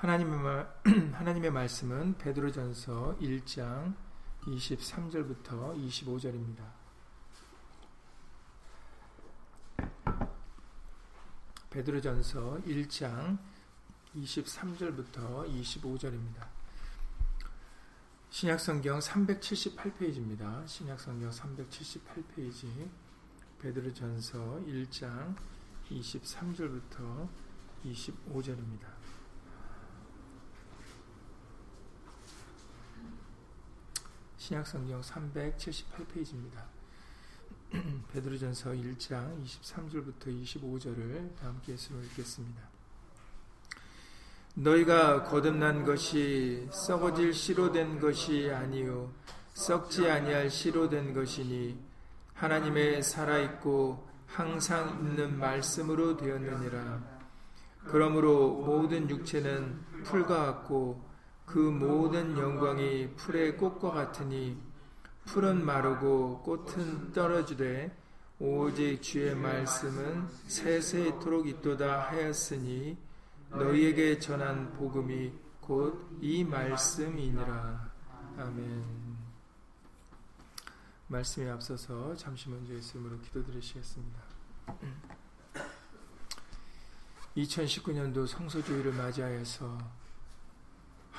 하나님의, 말, 하나님의 말씀은 베드로전서 1장 23절부터 25절입니다. 베드로전서 1장 23절부터 25절입니다. 신약성경 378페이지입니다. 신약성경 378페이지 베드로전서 1장 23절부터 25절입니다. 신약성경 378페이지입니다. 베드로전서 1장 23절부터 25절을 함께 읽겠습니다. 너희가 거듭난 것이 썩어질 씨로 된 것이 아니요 썩지 아니할 씨로 된 것이니 하나님의 살아 있고 항상 있는 말씀으로 되었느니라. 그러므로 모든 육체는 풀과 같고 그 모든 영광이 풀의 꽃과 같으니 풀은 마르고 꽃은 떨어지되 오직 주의 말씀은 세세토록 있도다 하였으니 너희에게 전한 복음이 곧 이 말씀이니라. 아멘. 말씀에 앞서서 잠시 먼저 예수님으로 기도드리시겠습니다. 2019년도 성소주의를 맞이하여서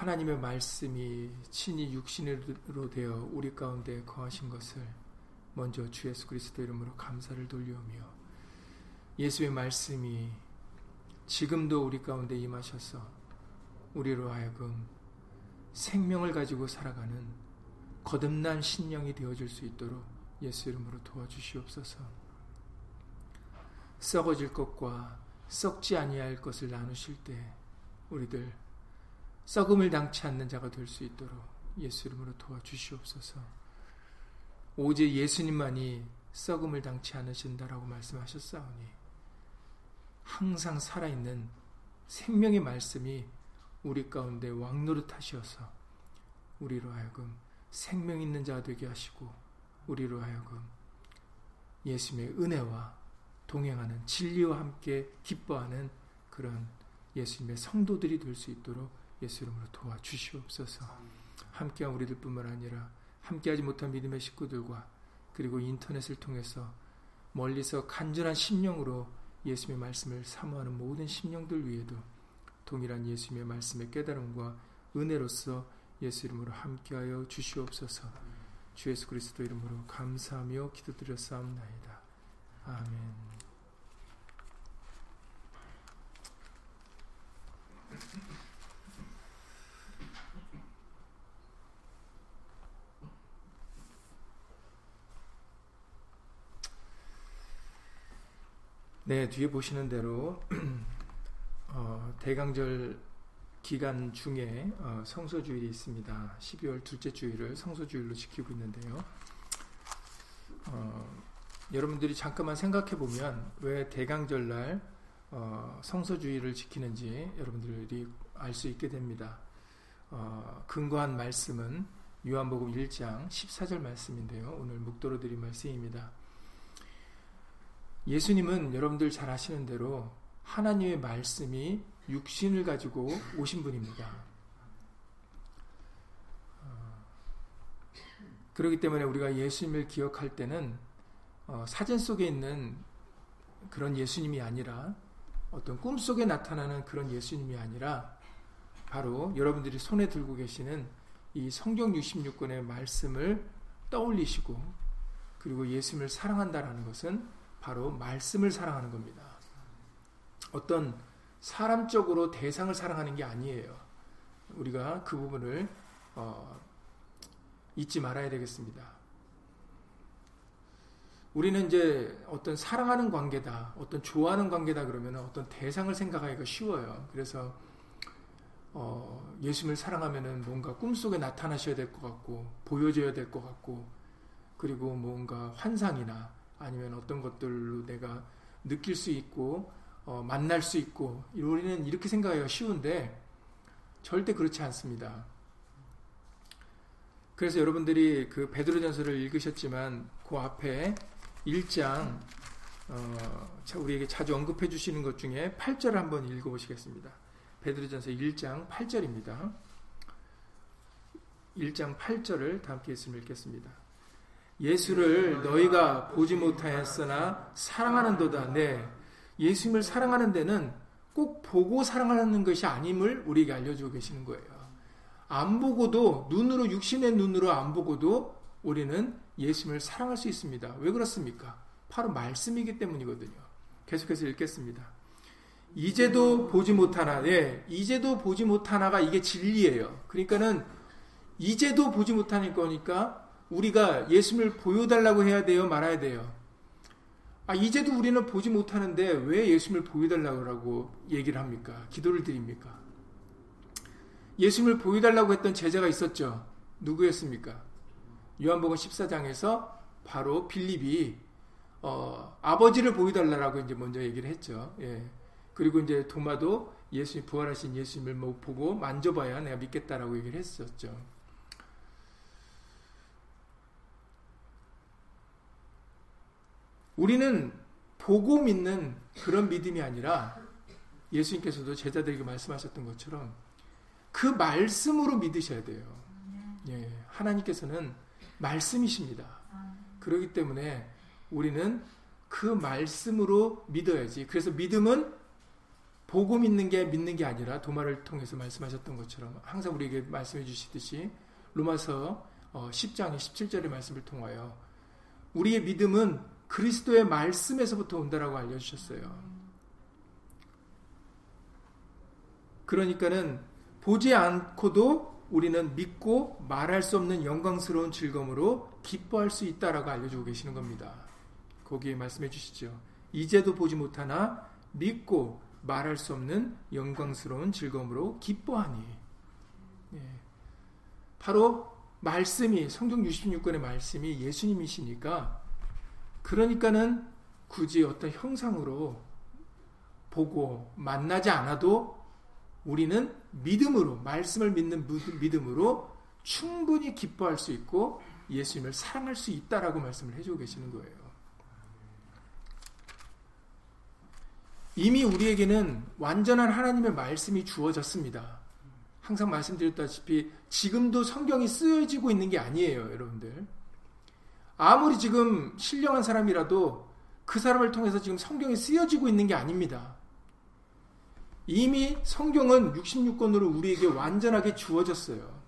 하나님의 말씀이 친히 육신으로 되어 우리 가운데 거하신 것을 먼저 주 예수 그리스도 이름으로 감사를 돌려오며 예수의 말씀이 지금도 우리 가운데 임하셔서 우리로 하여금 생명을 가지고 살아가는 거듭난 신령이 되어줄 수 있도록 예수 이름으로 도와주시옵소서. 썩어질 것과 썩지 아니할 것을 나누실 때 우리들 썩음을 당치 않는 자가 될 수 있도록 예수 이름으로 도와주시옵소서. 오직 예수님만이 썩음을 당치 않으신다라고 말씀하셨사오니 항상 살아있는 생명의 말씀이 우리 가운데 왕노릇 하시어서 우리로 하여금 생명 있는 자 되게 하시고 우리로 하여금 예수님의 은혜와 동행하는 진리와 함께 기뻐하는 그런 예수님의 성도들이 될 수 있도록 예수 이름으로 도와주시옵소서. 함께한 우리들뿐만 아니라 함께하지 못한 믿음의 식구들과 그리고 인터넷을 통해서 멀리서 간절한 심령으로 예수님의 말씀을 사모하는 모든 심령들 위에도 동일한 예수님의 말씀의 깨달음과 은혜로서 예수 이름으로 함께하여 주시옵소서. 주 예수 그리스도 이름으로 감사하며 기도드렸사옵나이다. 아멘. 네, 뒤에 보시는 대로 어, 대강절 기간 중에 어, 성소주일이 있습니다. 12월 둘째 주일을 성소주일로 지키고 있는데요. 어, 여러분들이 잠깐만 생각해 보면 왜 대강절날 어, 성소주일을 지키는지 여러분들이 알 수 있게 됩니다. 어, 근거한 말씀은 요한복음 1장 14절 말씀인데요. 오늘 묵도로 드린 말씀입니다. 예수님은 여러분들 잘 아시는 대로 하나님의 말씀이 육신을 가지고 오신 분입니다. 어, 그렇기 때문에 우리가 예수님을 기억할 때는 어, 사진 속에 있는 그런 예수님이 아니라 어떤 꿈 속에 나타나는 그런 예수님이 아니라 바로 여러분들이 손에 들고 계시는 이 성경 66권의 말씀을 떠올리시고 그리고 예수님을 사랑한다라는 것은 바로 말씀을 사랑하는 겁니다. 어떤 사람적으로 대상을 사랑하는 게 아니에요. 우리가 그 부분을 어, 잊지 말아야 되겠습니다. 우리는 이제 어떤 사랑하는 관계다, 어떤 좋아하는 관계다 그러면 어떤 대상을 생각하기가 쉬워요. 그래서 어, 예수님을 사랑하면은 뭔가 꿈속에 나타나셔야 될 것 같고 보여줘야 될 것 같고 그리고 뭔가 환상이나 아니면 어떤 것들로 내가 느낄 수 있고 어, 만날 수 있고 우리는 이렇게 생각하기가 쉬운데 절대 그렇지 않습니다. 그래서 여러분들이 그 베드로전서를 읽으셨지만 그 앞에 1장 어, 우리에게 자주 언급해 주시는 것 중에 8절을 한번 읽어보시겠습니다. 베드로전서 1장 8절입니다. 1장 8절을 함께 읽겠습니다. 예수를 너희가 보지 못하였으나 사랑하는도다. 네. 예수님을 사랑하는 데는 꼭 보고 사랑하는 것이 아님을 우리에게 알려주고 계시는 거예요. 안 보고도 눈으로 육신의 눈으로 안 보고도 우리는 예수님을 사랑할 수 있습니다. 왜 그렇습니까? 바로 말씀이기 때문이거든요. 계속해서 읽겠습니다. 이제도 보지 못하나, 예, 이제도 보지 못하나가 이게 진리예요. 그러니까는 이제도 보지 못하는 거니까 우리가 예수님을 보여달라고 해야 돼요, 말아야 돼요. 아, 이제도 우리는 보지 못하는데 왜 예수님을 보여달라고 얘기를 합니까? 기도를 드립니까? 예수님을 보여달라고 했던 제자가 있었죠. 누구였습니까? 요한복음 14장에서 바로 빌립이 어, 아버지를 보여달라고 이제 먼저 얘기를 했죠. 예. 그리고 이제 도마도 예수님 부활하신 예수님을 뭐 보고 만져봐야 내가 믿겠다라고 얘기를 했었죠. 우리는 보고 믿는 그런 믿음이 아니라 예수님께서도 제자들에게 말씀하셨던 것처럼 그 말씀으로 믿으셔야 돼요. 예, 하나님께서는 말씀이십니다. 그렇기 때문에 우리는 그 말씀으로 믿어야지. 그래서 믿음은 보고 믿는 게 믿는 게 아니라 도마를 통해서 말씀하셨던 것처럼 항상 우리에게 말씀해 주시듯이 로마서 10장의 어, 17절의 말씀을 통하여 우리의 믿음은 그리스도의 말씀에서부터 온다라고 알려주셨어요. 그러니까는 보지 않고도 우리는 믿고 말할 수 없는 영광스러운 즐거움으로 기뻐할 수 있다라고 알려주고 계시는 겁니다. 거기에 말씀해 주시죠. 이제도 보지 못하나 믿고 말할 수 없는 영광스러운 즐거움으로 기뻐하니. 예. 바로 말씀이 성경 66권의 말씀이 예수님이시니까 그러니까는 굳이 어떤 형상으로 보고 만나지 않아도 우리는 믿음으로 말씀을 믿는 믿음으로 충분히 기뻐할 수 있고 예수님을 사랑할 수 있다라고 말씀을 해주고 계시는 거예요. 이미 우리에게는 완전한 하나님의 말씀이 주어졌습니다. 항상 말씀드렸다시피 지금도 성경이 쓰여지고 있는 게 아니에요, 여러분들. 아무리 지금 신령한 사람이라도 그 사람을 통해서 지금 성경이 쓰여지고 있는 게 아닙니다. 이미 성경은 66권으로 우리에게 완전하게 주어졌어요.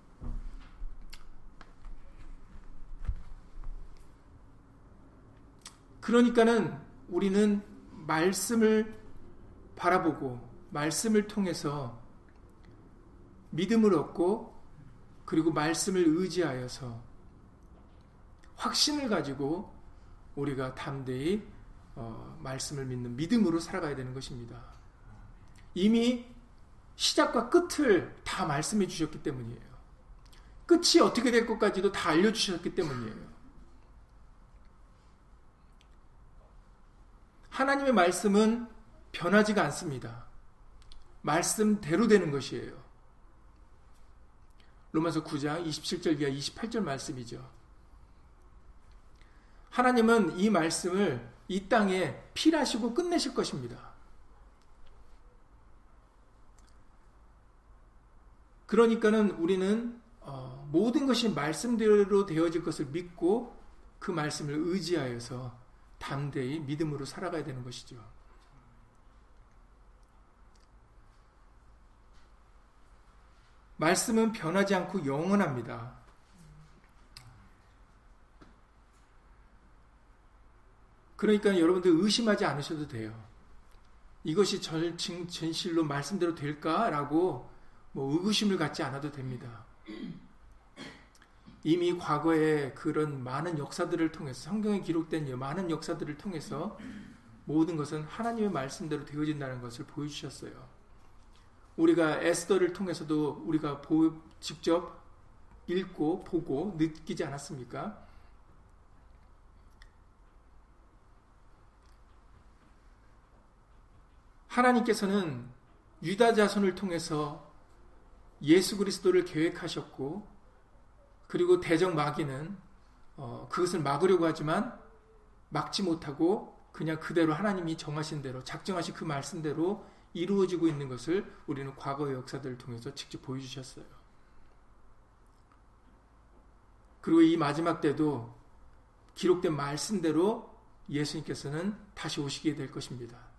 그러니까는 우리는 말씀을 바라보고 말씀을 통해서 믿음을 얻고 그리고 말씀을 의지하여서 확신을 가지고 우리가 담대히 어, 말씀을 믿는 믿음으로 살아가야 되는 것입니다. 이미 시작과 끝을 다 말씀해 주셨기 때문이에요. 끝이 어떻게 될 것까지도 다 알려주셨기 때문이에요. 하나님의 말씀은 변하지가 않습니다. 말씀대로 되는 것이에요. 로마서 9장 27절 이하 28절 말씀이죠. 하나님은 이 말씀을 이 땅에 필하시고 끝내실 것입니다. 그러니까는 우리는 어, 모든 것이 말씀대로 되어질 것을 믿고 그 말씀을 의지하여서 담대히 믿음으로 살아가야 되는 것이죠. 말씀은 변하지 않고 영원합니다. 그러니까 여러분들 의심하지 않으셔도 돼요. 이것이 절친 진실로 말씀대로 될까라고 뭐 의구심을 갖지 않아도 됩니다. 이미 과거에 그런 많은 역사들을 통해서 성경에 기록된 많은 역사들을 통해서 모든 것은 하나님의 말씀대로 되어진다는 것을 보여주셨어요. 우리가 에스더를 통해서도 우리가 직접 읽고 보고 느끼지 않았습니까? 하나님께서는 유다 자손을 통해서 예수 그리스도를 계획하셨고 그리고 대적 마귀는 어, 그것을 막으려고 하지만 막지 못하고 그냥 그대로 하나님이 정하신 대로 작정하신 그 말씀대로 이루어지고 있는 것을 우리는 과거의 역사들을 통해서 직접 보여주셨어요. 그리고 이 마지막 때도 기록된 말씀대로 예수님께서는 다시 오시게 될 것입니다.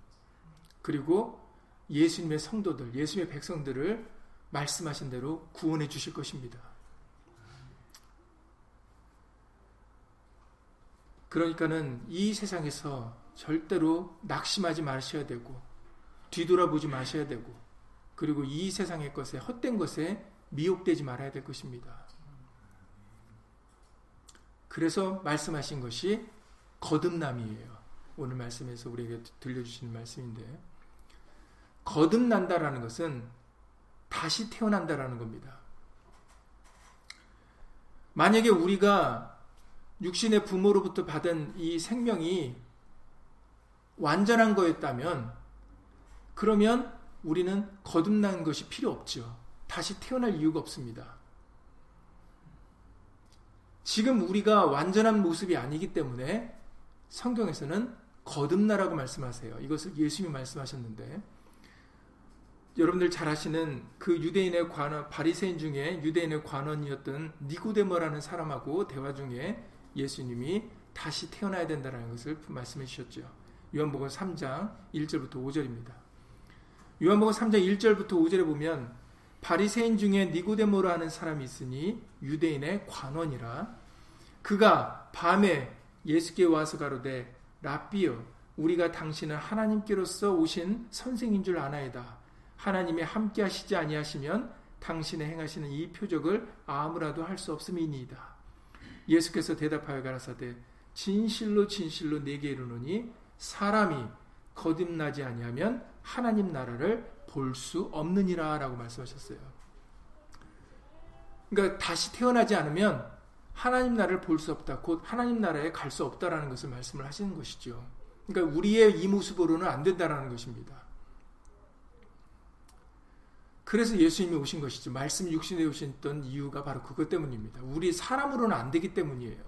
그리고 예수님의 성도들, 예수님의 백성들을 말씀하신 대로 구원해 주실 것입니다. 그러니까는 이 세상에서 절대로 낙심하지 마셔야 되고 뒤돌아보지 마셔야 되고 그리고 이 세상의 것에 헛된 것에 미혹되지 말아야 될 것입니다. 그래서 말씀하신 것이 거듭남이에요. 오늘 말씀에서 우리에게 들려주시는 말씀인데 거듭난다라는 것은 다시 태어난다라는 겁니다. 만약에 우리가 육신의 부모로부터 받은 이 생명이 완전한 거였다면 그러면 우리는 거듭난 것이 필요 없죠. 다시 태어날 이유가 없습니다. 지금 우리가 완전한 모습이 아니기 때문에 성경에서는 거듭나라고 말씀하세요. 이것을 예수님이 말씀하셨는데 여러분들 잘 아시는 그 유대인의 관원 바리새인 중에 유대인의 관원이었던 니고데모라는 사람하고 대화 중에 예수님이 다시 태어나야 된다는 것을 말씀해 주셨죠. 요한복음 3장 1절부터 5절입니다. 요한복음 3장 1절부터 5절에 보면 바리새인 중에 니고데모라 하는 사람이 있으니 유대인의 관원이라 그가 밤에 예수께 와서 가로되 라비여 우리가 당신은 하나님께로서 오신 선생인 줄 아나이다. 하나님이 함께 하시지 아니하시면 당신의 행하시는 이 표적을 아무라도 할 수 없음이니이다. 예수께서 대답하여 가라사대 진실로 진실로 내게 이르노니 사람이 거듭나지 아니하면 하나님 나라를 볼 수 없느니라라고 말씀하셨어요. 그러니까 다시 태어나지 않으면 하나님 나라를 볼 수 없다. 곧 하나님 나라에 갈 수 없다라는 것을 말씀을 하시는 것이죠. 그러니까 우리의 이 모습으로는 안 된다라는 것입니다. 그래서 예수님이 오신 것이죠. 말씀 육신에 오셨던 이유가 바로 그것 때문입니다. 우리 사람으로는 안 되기 때문이에요.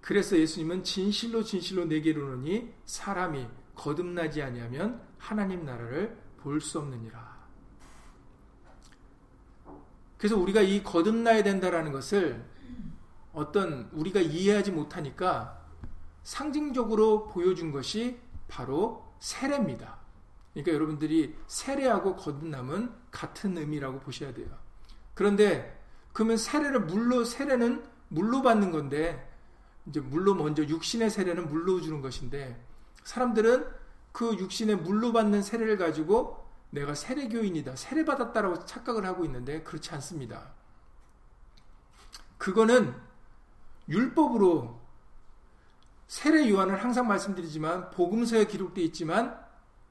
그래서 예수님은 진실로 진실로 내게 이르노니 사람이 거듭나지 아니하면 하나님 나라를 볼 수 없느니라. 그래서 우리가 이 거듭나야 된다라는 것을 어떤 우리가 이해하지 못하니까 상징적으로 보여준 것이 바로 세례입니다. 그러니까 여러분들이 세례하고 거듭남은 같은 의미라고 보셔야 돼요. 그런데 그러면 세례를 물로 세례는 물로 받는 건데 이제 물로 먼저 육신의 세례는 물로 주는 것인데 사람들은 그 육신의 물로 받는 세례를 가지고 내가 세례교인이다, 세례받았다라고 착각을 하고 있는데 그렇지 않습니다. 그거는 율법으로 세례 요한을 항상 말씀드리지만 복음서에 기록되어 있지만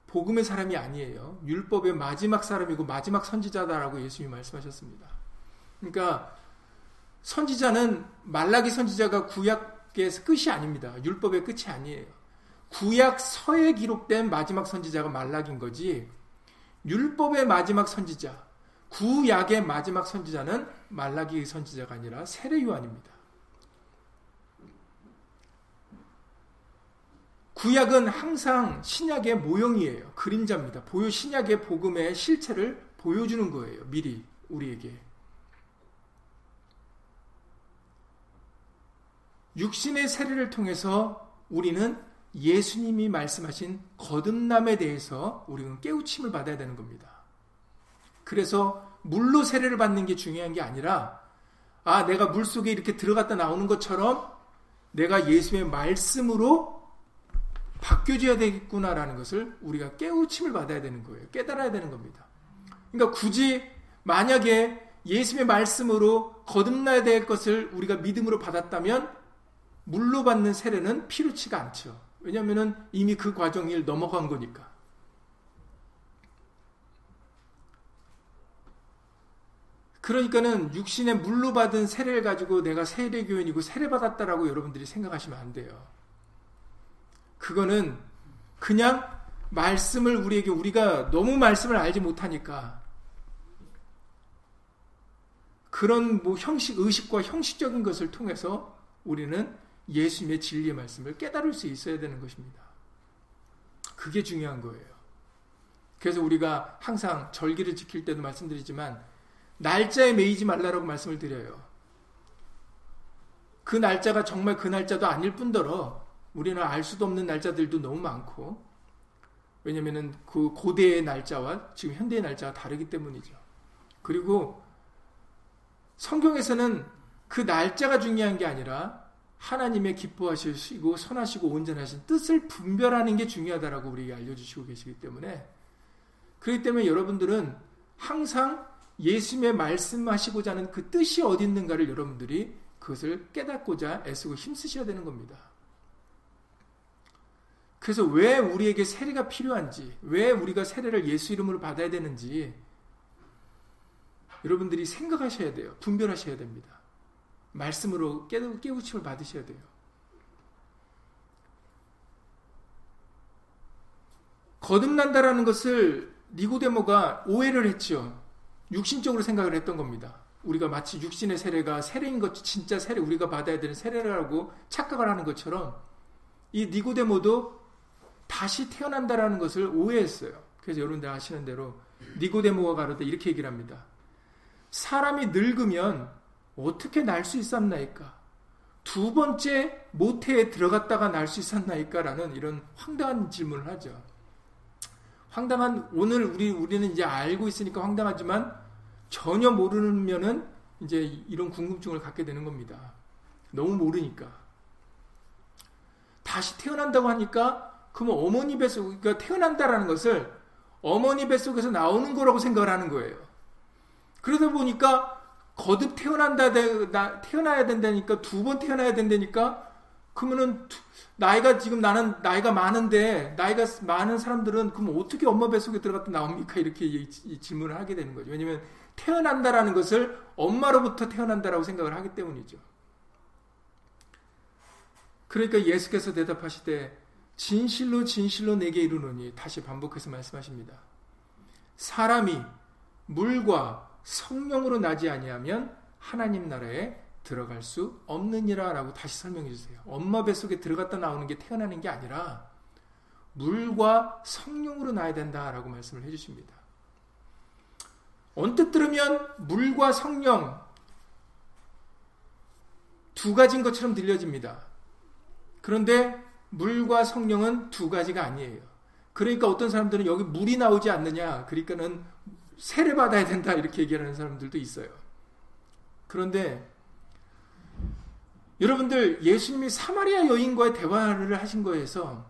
복음의 사람이 아니에요. 율법의 마지막 사람이고 마지막 선지자다라고 예수님이 말씀하셨습니다. 그러니까 선지자는 말라기 선지자가 구약의 끝이 아닙니다. 율법의 끝이 아니에요. 구약서에 기록된 마지막 선지자가 말라기인 거지. 율법의 마지막 선지자, 구약의 마지막 선지자는 말라기 선지자가 아니라 세례 요한입니다. 구약은 항상 신약의 모형이에요. 그림자입니다. 보여 신약의 복음의 실체를 보여주는 거예요. 미리 우리에게. 육신의 세례를 통해서 우리는 예수님이 말씀하신 거듭남에 대해서 우리는 깨우침을 받아야 되는 겁니다. 그래서 물로 세례를 받는 게 중요한 게 아니라 아 내가 물 속에 이렇게 들어갔다 나오는 것처럼 내가 예수의 말씀으로 바뀌어져야 되겠구나라는 것을 우리가 깨우침을 받아야 되는 거예요. 깨달아야 되는 겁니다. 그러니까 굳이 만약에 예수의 말씀으로 거듭나야 될 것을 우리가 믿음으로 받았다면 물로 받는 세례는 필요치가 않죠. 왜냐하면 이미 그 과정을 넘어간 거니까. 그러니까는 육신의 물로 받은 세례를 가지고 내가 세례교인이고 세례받았다라고 여러분들이 생각하시면 안 돼요. 그거는 그냥 말씀을 우리에게 우리가 너무 말씀을 알지 못하니까 그런 뭐 형식 의식과 형식적인 것을 통해서 우리는 예수님의 진리의 말씀을 깨달을 수 있어야 되는 것입니다. 그게 중요한 거예요. 그래서 우리가 항상 절기를 지킬 때도 말씀드리지만 날짜에 매이지 말라라고 말씀을 드려요. 그 날짜가 정말 그 날짜도 아닐 뿐더러 우리는 알 수도 없는 날짜들도 너무 많고 왜냐면은 그 고대의 날짜와 지금 현대의 날짜가 다르기 때문이죠. 그리고 성경에서는 그 날짜가 중요한 게 아니라 하나님의 기뻐하시고 선하시고 온전하신 뜻을 분별하는 게 중요하다라고 우리에게 알려주시고 계시기 때문에 그렇기 때문에 여러분들은 항상 예수님의 말씀하시고자 하는 그 뜻이 어디 있는가를 여러분들이 그것을 깨닫고자 애쓰고 힘쓰셔야 되는 겁니다. 그래서 왜 우리에게 세례가 필요한지, 왜 우리가 세례를 예수 이름으로 받아야 되는지 여러분들이 생각하셔야 돼요. 분별하셔야 됩니다. 말씀으로 깨우침을 받으셔야 돼요. 거듭난다라는 것을 니고데모가 오해를 했죠. 육신적으로 생각을 했던 겁니다. 우리가 마치 육신의 세례가 세례인 것, 진짜 세례, 우리가 받아야 되는 세례라고 착각을 하는 것처럼 이 니고데모도 다시 태어난다라는 것을 오해했어요. 그래서 여러분들 아시는 대로 니고데모가 가르되 이렇게 얘기를 합니다. 사람이 늙으면 어떻게 날 수 있었나이까? 두 번째 모태에 들어갔다가 날 수 있었나이까? 라는 이런 황당한 질문을 하죠. 황당한, 오늘 우리, 우리는 이제 알고 있으니까 황당하지만 전혀 모르면은 이제 이런 궁금증을 갖게 되는 겁니다. 너무 모르니까. 다시 태어난다고 하니까, 그러면 어머니 뱃속, 그러니까 태어난다라는 것을 어머니 뱃속에서 나오는 거라고 생각을 하는 거예요. 그러다 보니까 거듭 태어난다, 태어나야 된다니까, 두 번 태어나야 된다니까, 그러면은, 나이가 지금 나는 나이가 많은데, 나이가 많은 사람들은 그럼 어떻게 엄마 뱃속에 들어갔다 나옵니까? 이렇게 질문을 하게 되는 거죠. 왜냐면 태어난다라는 것을 엄마로부터 태어난다라고 생각을 하기 때문이죠. 그러니까 예수께서 대답하시되, 진실로 진실로 내게 이르노니, 다시 반복해서 말씀하십니다. 사람이 물과 성령으로 나지 아니하면 하나님 나라에 들어갈 수 없느니라라고 다시 설명해 주세요. 엄마 뱃속에 들어갔다 나오는 게 태어나는 게 아니라 물과 성령으로 나야 된다라고 말씀을 해 주십니다. 언뜻 들으면 물과 성령 두 가지인 것처럼 들려집니다. 그런데 물과 성령은 두 가지가 아니에요. 그러니까 어떤 사람들은 여기 물이 나오지 않느냐, 그러니까는 세례 받아야 된다 이렇게 얘기하는 사람들도 있어요. 그런데 여러분들 예수님이 사마리아 여인과의 대화를 하신 거에서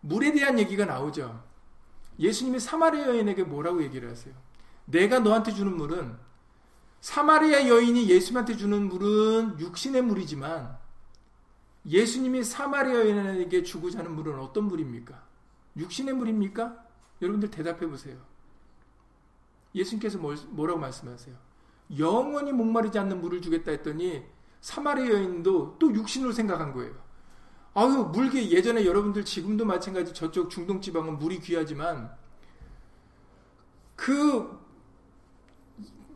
물에 대한 얘기가 나오죠. 예수님이 사마리아 여인에게 뭐라고 얘기를 하세요? 내가 너한테 주는 물은 사마리아 여인이 예수님한테 주는 물은 육신의 물이지만 예수님이 사마리아 여인에게 주고자 하는 물은 어떤 물입니까? 육신의 물입니까? 여러분들 대답해 보세요. 예수님께서 뭐라고 말씀하세요? 영원히 목마르지 않는 물을 주겠다 했더니 사마리아 여인도 또 육신으로 생각한 거예요. 아유, 물게 예전에 여러분들 지금도 마찬가지 저쪽 중동 지방은 물이 귀하지만 그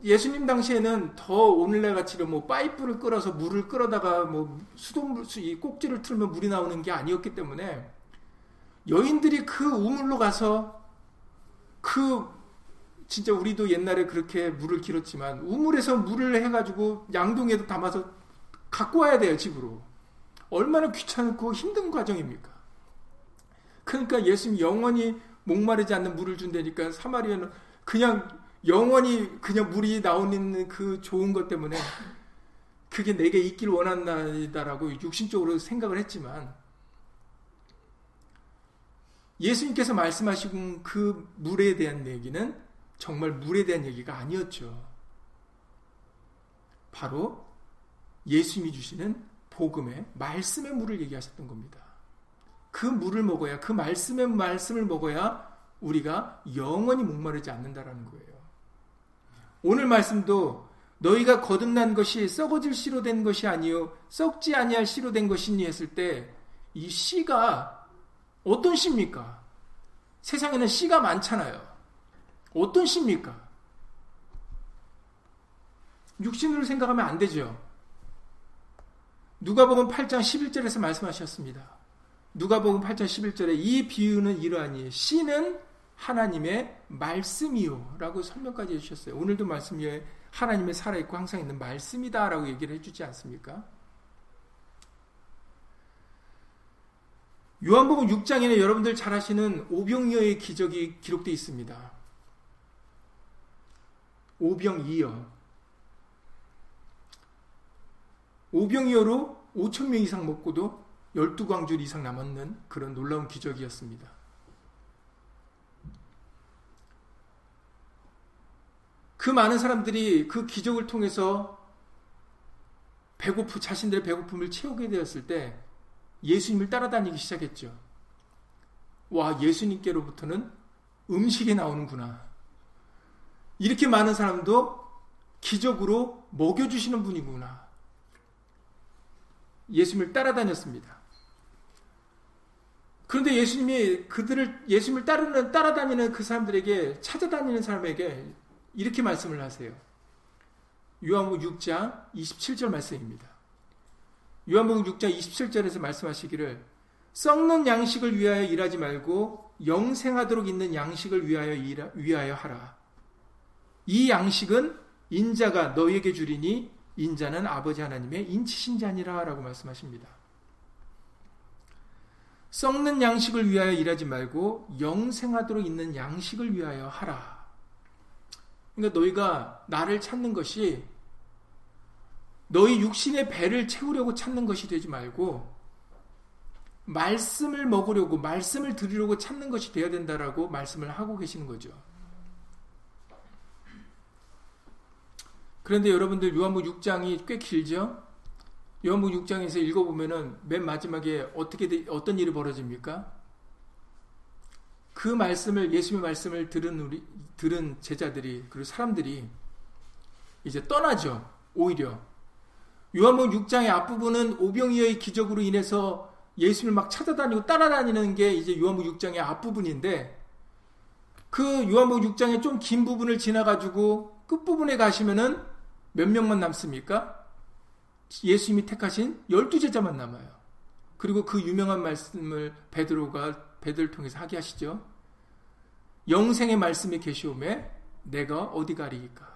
예수님 당시에는 더 오늘날 같이 뭐 파이프를 끌어서 물을 끌어다가 뭐 수돗물 이 꼭지를 틀면 물이 나오는 게 아니었기 때문에 여인들이 그 우물로 가서 그 진짜 우리도 옛날에 그렇게 물을 길었지만 우물에서 물을 해가지고 양동에도 담아서 갖고 와야 돼요 집으로 얼마나 귀찮고 힘든 과정입니까? 그러니까 예수님 영원히 목마르지 않는 물을 준다니까 사마리아는 그냥 영원히 그냥 물이 나오는 그 좋은 것 때문에 그게 내게 있길 원한다라고 육신적으로 생각을 했지만 예수님께서 말씀하신 그 물에 대한 얘기는 정말 물에 대한 얘기가 아니었죠. 바로 예수님이 주시는 복음의 말씀의 물을 얘기하셨던 겁니다. 그 물을 먹어야 그 말씀의 말씀을 먹어야 우리가 영원히 목마르지 않는다라는 거예요. 오늘 말씀도 너희가 거듭난 것이 썩어질 씨로 된 것이 아니요 썩지 아니할 씨로 된 것이니 했을 때 이 씨가 어떤 씨입니까? 세상에는 씨가 많잖아요. 어떤 씨입니까? 육신으로 생각하면 안 되죠. 누가 보면 8장 11절에서 말씀하셨습니다. 누가복음 8장 11절에 이 비유는 이러하니 씨는 하나님의 말씀이요 라고 설명까지 해주셨어요. 오늘도 말씀 위에 하나님의 살아있고 항상 있는 말씀이다 라고 얘기를 해주지 않습니까? 요한복음 6장에는 여러분들 잘 아시는 오병이어의 기적이 기록되어 있습니다. 오병이어. 오병이어로 5천명 이상 먹고도 12광줄 이상 남았는 그런 놀라운 기적이었습니다. 그 많은 사람들이 그 기적을 통해서 배고프 자신들의 배고픔을 채우게 되었을 때 예수님을 따라다니기 시작했죠. 와, 예수님께로부터는 음식이 나오는구나. 이렇게 많은 사람도 기적으로 먹여주시는 분이구나. 예수님을 따라다녔습니다. 그런데 예수님이 그들을, 예수님을 따르는, 따라다니는 그 사람들에게, 찾아다니는 사람에게 이렇게 말씀을 하세요. 요한복음 6장 27절 말씀입니다. 요한복음 6장 27절에서 말씀하시기를 썩는 양식을 위하여 일하지 말고 영생하도록 있는 양식을 위하여 일하, 위하여 하라. 이 양식은 인자가 너에게 주리니 인자는 아버지 하나님의 인치신 자니라라고 말씀하십니다. 썩는 양식을 위하여 일하지 말고 영생하도록 있는 양식을 위하여 하라. 그러니까 너희가 나를 찾는 것이 너희 육신의 배를 채우려고 찾는 것이 되지 말고 말씀을 먹으려고 말씀을 들으려고 찾는 것이 되어야 된다라고 말씀을 하고 계시는 거죠. 그런데 여러분들 요한복 6장이 꽤 길죠? 요한복 6장에서 읽어보면은 맨 마지막에 어떻게 어떤 일이 벌어집니까? 그 말씀을 예수님의 말씀을 들은 우리 들은 제자들이 그리고 사람들이 이제 떠나죠. 오히려 요한복 6장의 앞부분은 오병이어의 기적으로 인해서 예수님을 막 찾아다니고 따라다니는 게 이제 요한복 6장의 앞부분인데 그 요한복 6장의 좀 긴 부분을 지나가지고 끝부분에 가시면은 몇 명만 남습니까? 예수님이 택하신 열두 제자만 남아요. 그리고 그 유명한 말씀을 베드로가 베드를 통해서 하게 하시죠. 영생의 말씀이 계시오매 내가 어디 가리이까?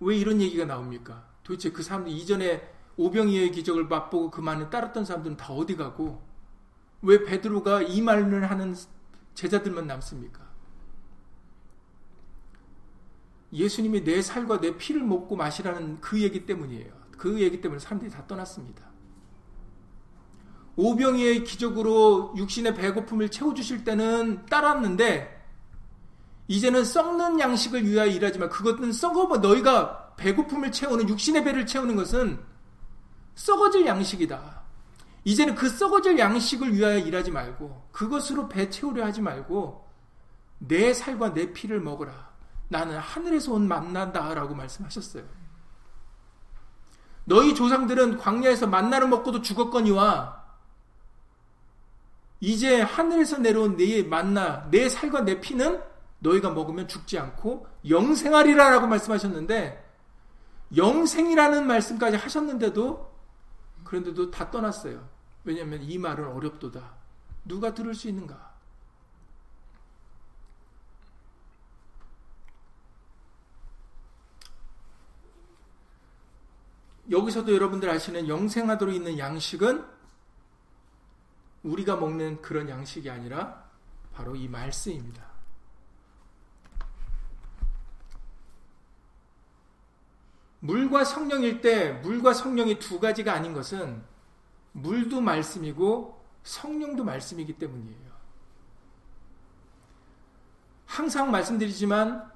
왜 이런 얘기가 나옵니까? 도대체 그 사람들 이전에 오병이의 기적을 맛보고 그 많은 따랐던 사람들은 다 어디 가고 왜 베드로가 이 말을 하는 제자들만 남습니까? 예수님이 내 살과 내 피를 먹고 마시라는 그 얘기 때문이에요. 그 얘기 때문에 사람들이 다 떠났습니다. 오병이의 기적으로 육신의 배고픔을 채워주실 때는 따랐는데 이제는 썩는 양식을 위하여 일하지만 그것은 썩어 너희가 배고픔을 채우는 육신의 배를 채우는 것은 썩어질 양식이다. 이제는 그 썩어질 양식을 위하여 일하지 말고 그것으로 배 채우려 하지 말고 내 살과 내 피를 먹으라. 나는 하늘에서 온 만난다라고 말씀하셨어요. 너희 조상들은 광야에서 만나를 먹고도 죽었거니와 이제 하늘에서 내려온 내 만나, 내 살과 내 피는 너희가 먹으면 죽지 않고 영생하리라 라고 말씀하셨는데 영생이라는 말씀까지 하셨는데도 그런데도 다 떠났어요. 왜냐하면 이 말은 어렵도다. 누가 들을 수 있는가? 여기서도 여러분들 아시는 영생하도록 있는 양식은 우리가 먹는 그런 양식이 아니라 바로 이 말씀입니다. 물과 성령일 때 물과 성령이 두 가지가 아닌 것은 물도 말씀이고 성령도 말씀이기 때문이에요. 항상 말씀드리지만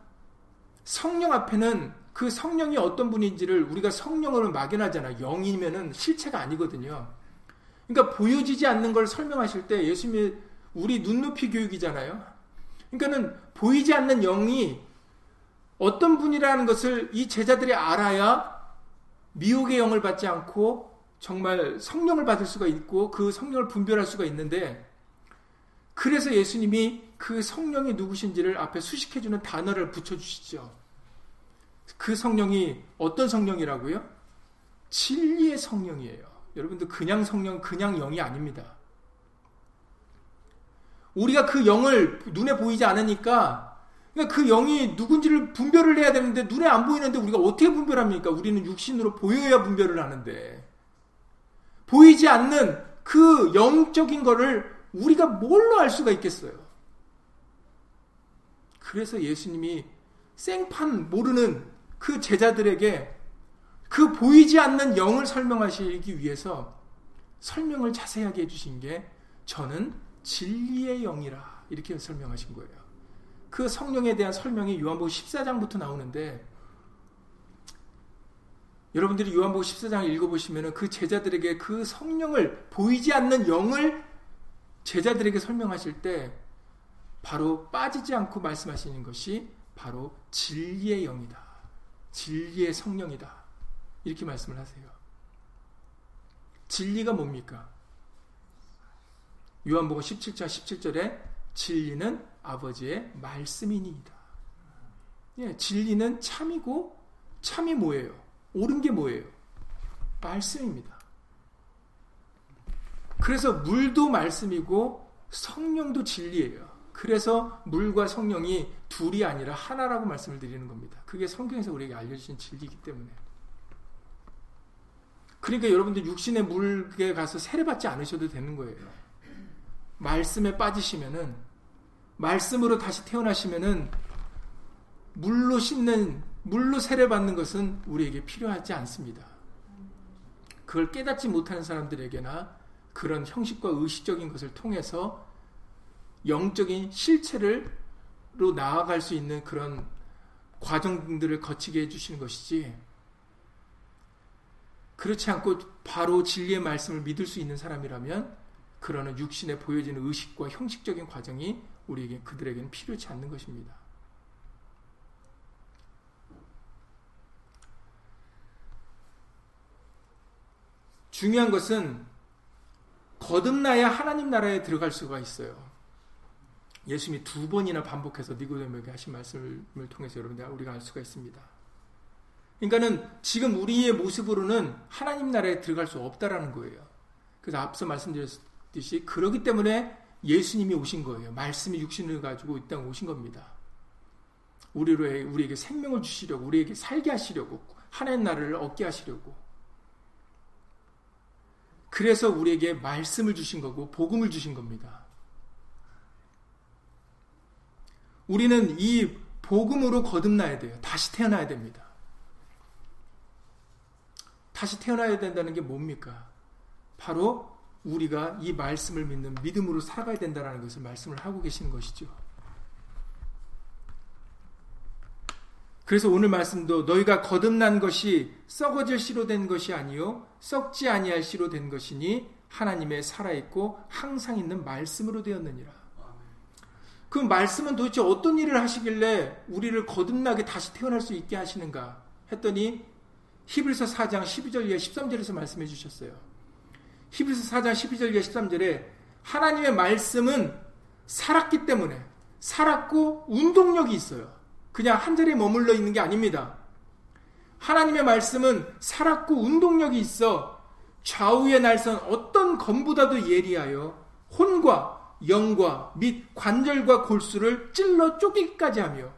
성령 앞에는 그 성령이 어떤 분인지를 우리가 성령으로 막연하잖아. 영이면은 실체가 아니거든요. 그러니까 보여지지 않는 걸 설명하실 때 예수님이 우리 눈높이 교육이잖아요. 그러니까는 보이지 않는 영이 어떤 분이라는 것을 이 제자들이 알아야 미혹의 영을 받지 않고 정말 성령을 받을 수가 있고 그 성령을 분별할 수가 있는데 그래서 예수님이 그 성령이 누구신지를 앞에 수식해주는 단어를 붙여주시죠. 그 성령이 어떤 성령이라고요? 진리의 성령이에요. 여러분들 그냥 성령, 그냥 영이 아닙니다. 우리가 그 영을 눈에 보이지 않으니까 그러니까 그 영이 누군지를 분별을 해야 되는데 눈에 안 보이는데 우리가 어떻게 분별합니까? 우리는 육신으로 보여야 분별을 하는데 보이지 않는 그 영적인 거를 우리가 뭘로 알 수가 있겠어요? 그래서 예수님이 생판 모르는 그 제자들에게 그 보이지 않는 영을 설명하시기 위해서 설명을 자세하게 해주신 게 저는 진리의 영이라 이렇게 설명하신 거예요. 그 성령에 대한 설명이 요한복음 14장부터 나오는데 여러분들이 요한복음 14장 읽어보시면 그 제자들에게 그 성령을 보이지 않는 영을 제자들에게 설명하실 때 바로 빠지지 않고 말씀하시는 것이 바로 진리의 영이다. 진리의 성령이다. 이렇게 말씀을 하세요. 진리가 뭡니까? 요한복음 17장 17절에 진리는 아버지의 말씀이니이다. 예, 진리는 참이고 참이 뭐예요? 옳은 게 뭐예요? 말씀입니다. 그래서 물도 말씀이고 성령도 진리예요. 그래서 물과 성령이 둘이 아니라 하나라고 말씀을 드리는 겁니다. 그게 성경에서 우리에게 알려주신 진리이기 때문에. 그러니까 여러분들 육신의 물에 가서 세례받지 않으셔도 되는 거예요. 말씀에 빠지시면은 말씀으로 다시 태어나시면은 물로 씻는 물로 세례받는 것은 우리에게 필요하지 않습니다. 그걸 깨닫지 못하는 사람들에게나 그런 형식과 의식적인 것을 통해서 영적인 실체를로 나아갈 수 있는 그런 과정들을 거치게 해주시는 것이지 그렇지 않고 바로 진리의 말씀을 믿을 수 있는 사람이라면 그러는 육신에 보여지는 의식과 형식적인 과정이 우리에게 그들에게는 필요치 않는 것입니다. 중요한 것은 거듭나야 하나님 나라에 들어갈 수가 있어요. 예수님이 두 번이나 반복해서 니고데모에게 하신 말씀을 통해서 여러분들 우리가 알 수가 있습니다. 그러니까는 지금 우리의 모습으로는 하나님 나라에 들어갈 수 없다라는 거예요. 그래서 앞서 말씀드렸듯이 그러기 때문에 예수님이 오신 거예요. 말씀이 육신을 가지고 이 땅에 오신 겁니다. 우리로 우리에게 생명을 주시려고 우리에게 살게 하시려고 하나님 나라를 얻게 하시려고 그래서 우리에게 말씀을 주신 거고 복음을 주신 겁니다. 우리는 이 복음으로 거듭나야 돼요. 다시 태어나야 됩니다. 다시 태어나야 된다는 게 뭡니까? 바로 우리가 이 말씀을 믿는 믿음으로 살아가야 된다는 것을 말씀을 하고 계시는 것이죠. 그래서 오늘 말씀도 너희가 거듭난 것이 썩어질 씨로 된 것이 아니요 썩지 아니할 씨로 된 것이니 하나님의 살아 있고 항상 있는 말씀으로 되었느니라. 그 말씀은 도대체 어떤 일을 하시길래 우리를 거듭나게 다시 태어날 수 있게 하시는가 했더니 히브리서 4장 12절 이하 13절에서 말씀해 주셨어요. 히브리서 4장 12절 이하 13절에 하나님의 말씀은 살았기 때문에 살았고 운동력이 있어요. 그냥 한 자리에 머물러 있는 게 아닙니다. 하나님의 말씀은 살았고 운동력이 있어 좌우의 날선 어떤 검보다도 예리하여 혼과 영과 및 관절과 골수를 찔러 쪼기까지 하며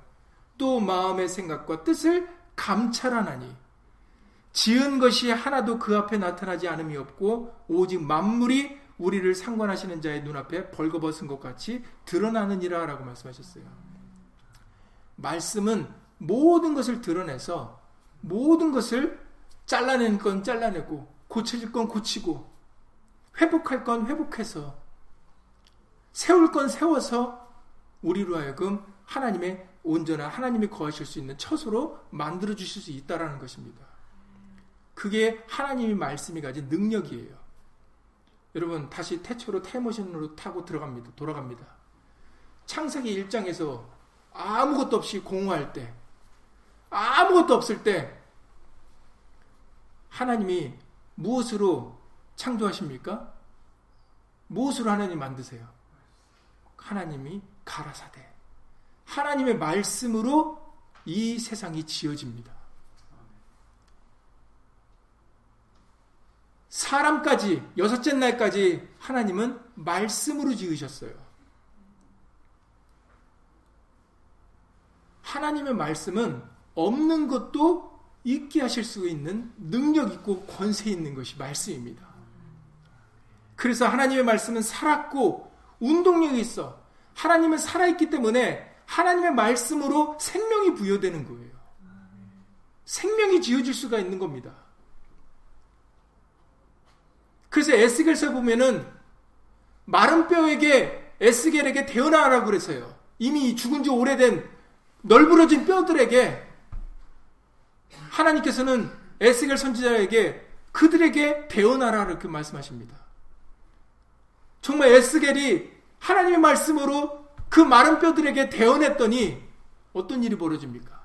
또 마음의 생각과 뜻을 감찰하나니 지은 것이 하나도 그 앞에 나타나지 않음이 없고 오직 만물이 우리를 상관하시는 자의 눈앞에 벌거벗은 것 같이 드러나느니라 라고 말씀하셨어요. 말씀은 모든 것을 드러내서 모든 것을 잘라낸 건 잘라내고 고쳐질 건 고치고 회복할 건 회복해서 세울 건 세워서 우리로 하여금 하나님의 온전한 하나님이 거하실 수 있는 처소로 만들어 주실 수 있다라는 것입니다. 그게 하나님의 말씀이 가진 능력이에요. 여러분 다시 태초로 타임머신으로 타고 들어갑니다. 돌아갑니다. 창세기 1장에서 아무것도 없이 공허할 때, 아무것도 없을 때, 하나님이 무엇으로 창조하십니까? 무엇으로 하나님 만드세요? 하나님이 가라사대. 하나님의 말씀으로 이 세상이 지어집니다. 사람까지 여섯째 날까지 하나님은 말씀으로 지으셨어요. 하나님의 말씀은 없는 것도 있게 하실 수 있는 능력 있고 권세 있는 것이 말씀입니다. 그래서 하나님의 말씀은 살았고 운동력이 있어. 하나님은 살아있기 때문에 하나님의 말씀으로 생명이 부여되는 거예요. 생명이 지어질 수가 있는 겁니다. 그래서 에스겔서 보면은 마른 뼈에게 에스겔에게 태어나라고 그랬어요. 이미 죽은 지 오래된 널브러진 뼈들에게 하나님께서는 에스겔 선지자에게 그들에게 태어나라 이렇게 말씀하십니다. 정말 에스겔이 하나님의 말씀으로 그 마른 뼈들에게 대언했더니 어떤 일이 벌어집니까?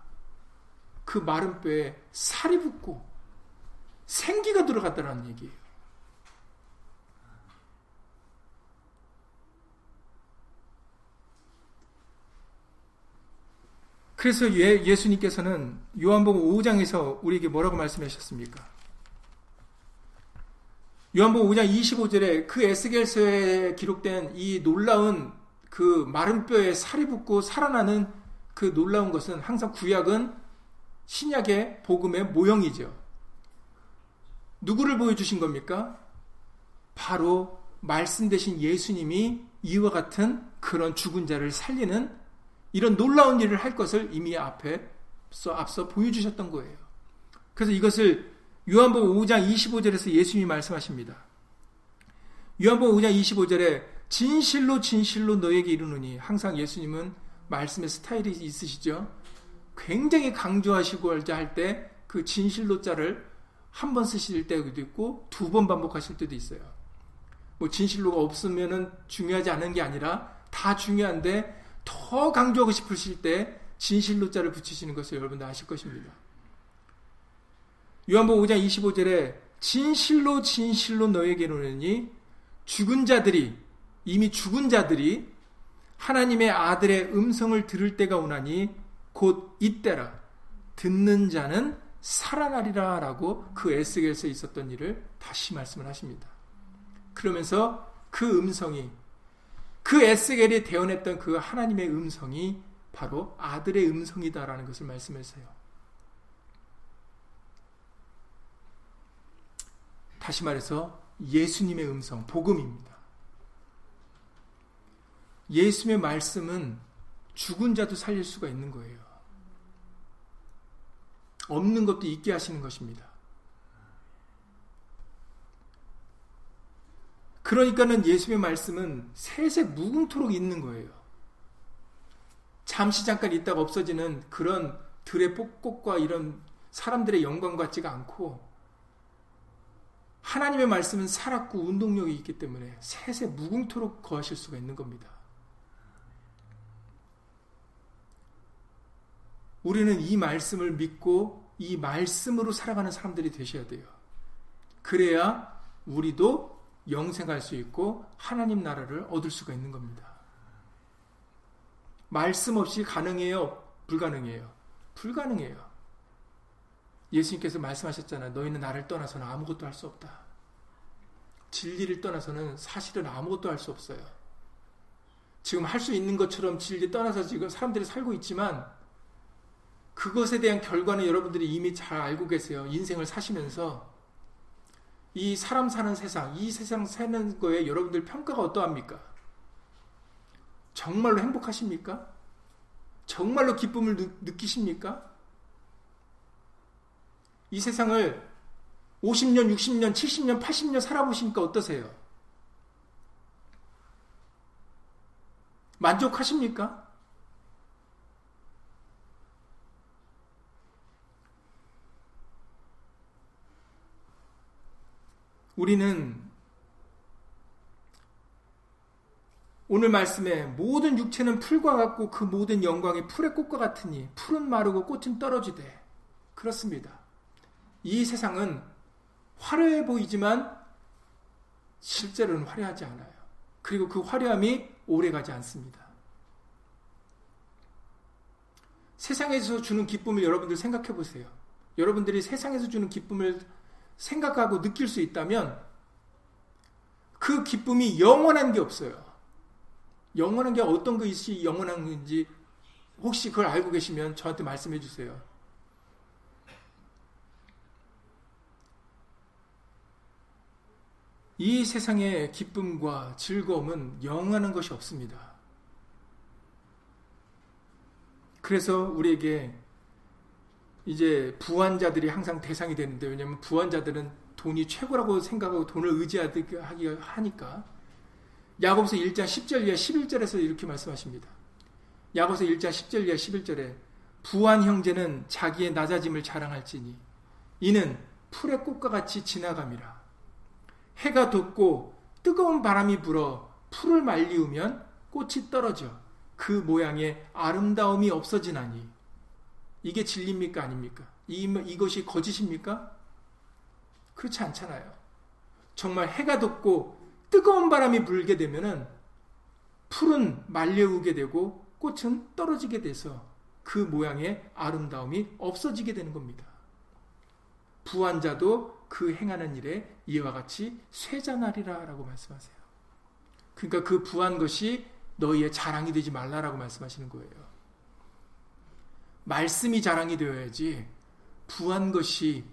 그 마른 뼈에 살이 붙고 생기가 들어갔다는 얘기예요. 그래서 예, 예수님께서는 요한복음 5장에서 우리에게 뭐라고 말씀하셨습니까? 요한복음 5장 25절에 그 에스겔서에 기록된 이 놀라운 그 마른 뼈에 살이 붙고 살아나는 그 놀라운 것은 항상 구약은 신약의 복음의 모형이죠. 누구를 보여주신 겁니까? 바로 말씀 대신 예수님이 이와 같은 그런 죽은 자를 살리는 이런 놀라운 일을 할 것을 이미 앞에서 앞서 보여주셨던 거예요. 그래서 이것을 요한복음 5장 25절에서 예수님이 말씀하십니다. 요한복음 5장 25절에 진실로 진실로 너에게 이르노니 항상 예수님은 말씀의 스타일이 있으시죠. 굉장히 강조하시고 할 때 그 진실로 자를 한 번 쓰실 때도 있고 두 번 반복하실 때도 있어요. 뭐 진실로가 없으면은 중요하지 않은 게 아니라 다 중요한데 더 강조하고 싶으실 때 진실로 자를 붙이시는 것을 여러분들 아실 것입니다. 요한복음 5장 25절에 진실로 진실로 너에게 이르노니 죽은 자들이 이미 죽은 자들이 하나님의 아들의 음성을 들을 때가 오나니 곧 이때라 듣는 자는 살아나리라 라고 그 에스겔서에 있었던 일을 다시 말씀을 하십니다. 그러면서 그 음성이 그 에스겔이 대언했던 그 하나님의 음성이 바로 아들의 음성이다라는 것을 말씀했어요. 다시 말해서 예수님의 음성, 복음입니다. 예수님의 말씀은 죽은 자도 살릴 수가 있는 거예요. 없는 것도 있게 하시는 것입니다. 그러니까는 예수님의 말씀은 세세 무궁토록 있는 거예요. 잠시 잠깐 있다가 없어지는 그런 들의 폭곡과 이런 사람들의 영광 같지가 않고 하나님의 말씀은 살았고 운동력이 있기 때문에 세세 무궁토록 거하실 수가 있는 겁니다. 우리는 이 말씀을 믿고 이 말씀으로 살아가는 사람들이 되셔야 돼요. 그래야 우리도 영생할 수 있고 하나님 나라를 얻을 수가 있는 겁니다. 말씀 없이 가능해요? 불가능해요? 불가능해요. 예수님께서 말씀하셨잖아요. 너희는 나를 떠나서는 아무것도 할 수 없다. 진리를 떠나서는 사실은 아무것도 할 수 없어요. 지금 할 수 있는 것처럼 진리 떠나서 지금 사람들이 살고 있지만 그것에 대한 결과는 여러분들이 이미 잘 알고 계세요. 인생을 사시면서 이 사람 사는 세상, 이 세상 사는 거에 여러분들 평가가 어떠합니까? 정말로 행복하십니까? 정말로 기쁨을 느, 느끼십니까? 이 세상을 50년, 60년, 70년, 80년 살아보시니까 어떠세요? 만족하십니까? 우리는 오늘 말씀에 모든 육체는 풀과 같고 그 모든 영광이 풀의 꽃과 같으니 풀은 마르고 꽃은 떨어지되 그렇습니다. 이 세상은 화려해 보이지만 실제로는 화려하지 않아요. 그리고 그 화려함이 오래 가지 않습니다. 세상에서 주는 기쁨을 여러분들 생각해 보세요. 여러분들이 세상에서 주는 기쁨을 생각하고 느낄 수 있다면 그 기쁨이 영원한 게 없어요. 영원한 게 어떤 것이 영원한 건지 혹시 그걸 알고 계시면 저한테 말씀해 주세요. 이 세상의 기쁨과 즐거움은 영원한 것이 없습니다. 그래서 우리에게 이제 부한자들이 항상 대상이 되는데 왜냐하면 부한자들은 돈이 최고라고 생각하고 돈을 의지하기 하니까 야고보서 1장 10절 이하 11절에서 이렇게 말씀하십니다. 야고보서 1장 10절 이하 11절에 부한 형제는 자기의 낮아짐을 자랑할지니 이는 풀의 꽃과 같이 지나감이라. 해가 돋고 뜨거운 바람이 불어 풀을 말리우면 꽃이 떨어져 그 모양의 아름다움이 없어지나니 이게 진리입니까 아닙니까? 이, 이것이 거짓입니까? 그렇지 않잖아요. 정말 해가 돋고 뜨거운 바람이 불게 되면은 풀은 말려오게 되고 꽃은 떨어지게 돼서 그 모양의 아름다움이 없어지게 되는 겁니다. 부한 자도 그 행하는 일에 이와 같이 쇠자나리라 라고 말씀하세요. 그러니까 그 부한 것이 너희의 자랑이 되지 말라라고 말씀하시는 거예요. 말씀이 자랑이 되어야지 부한 것이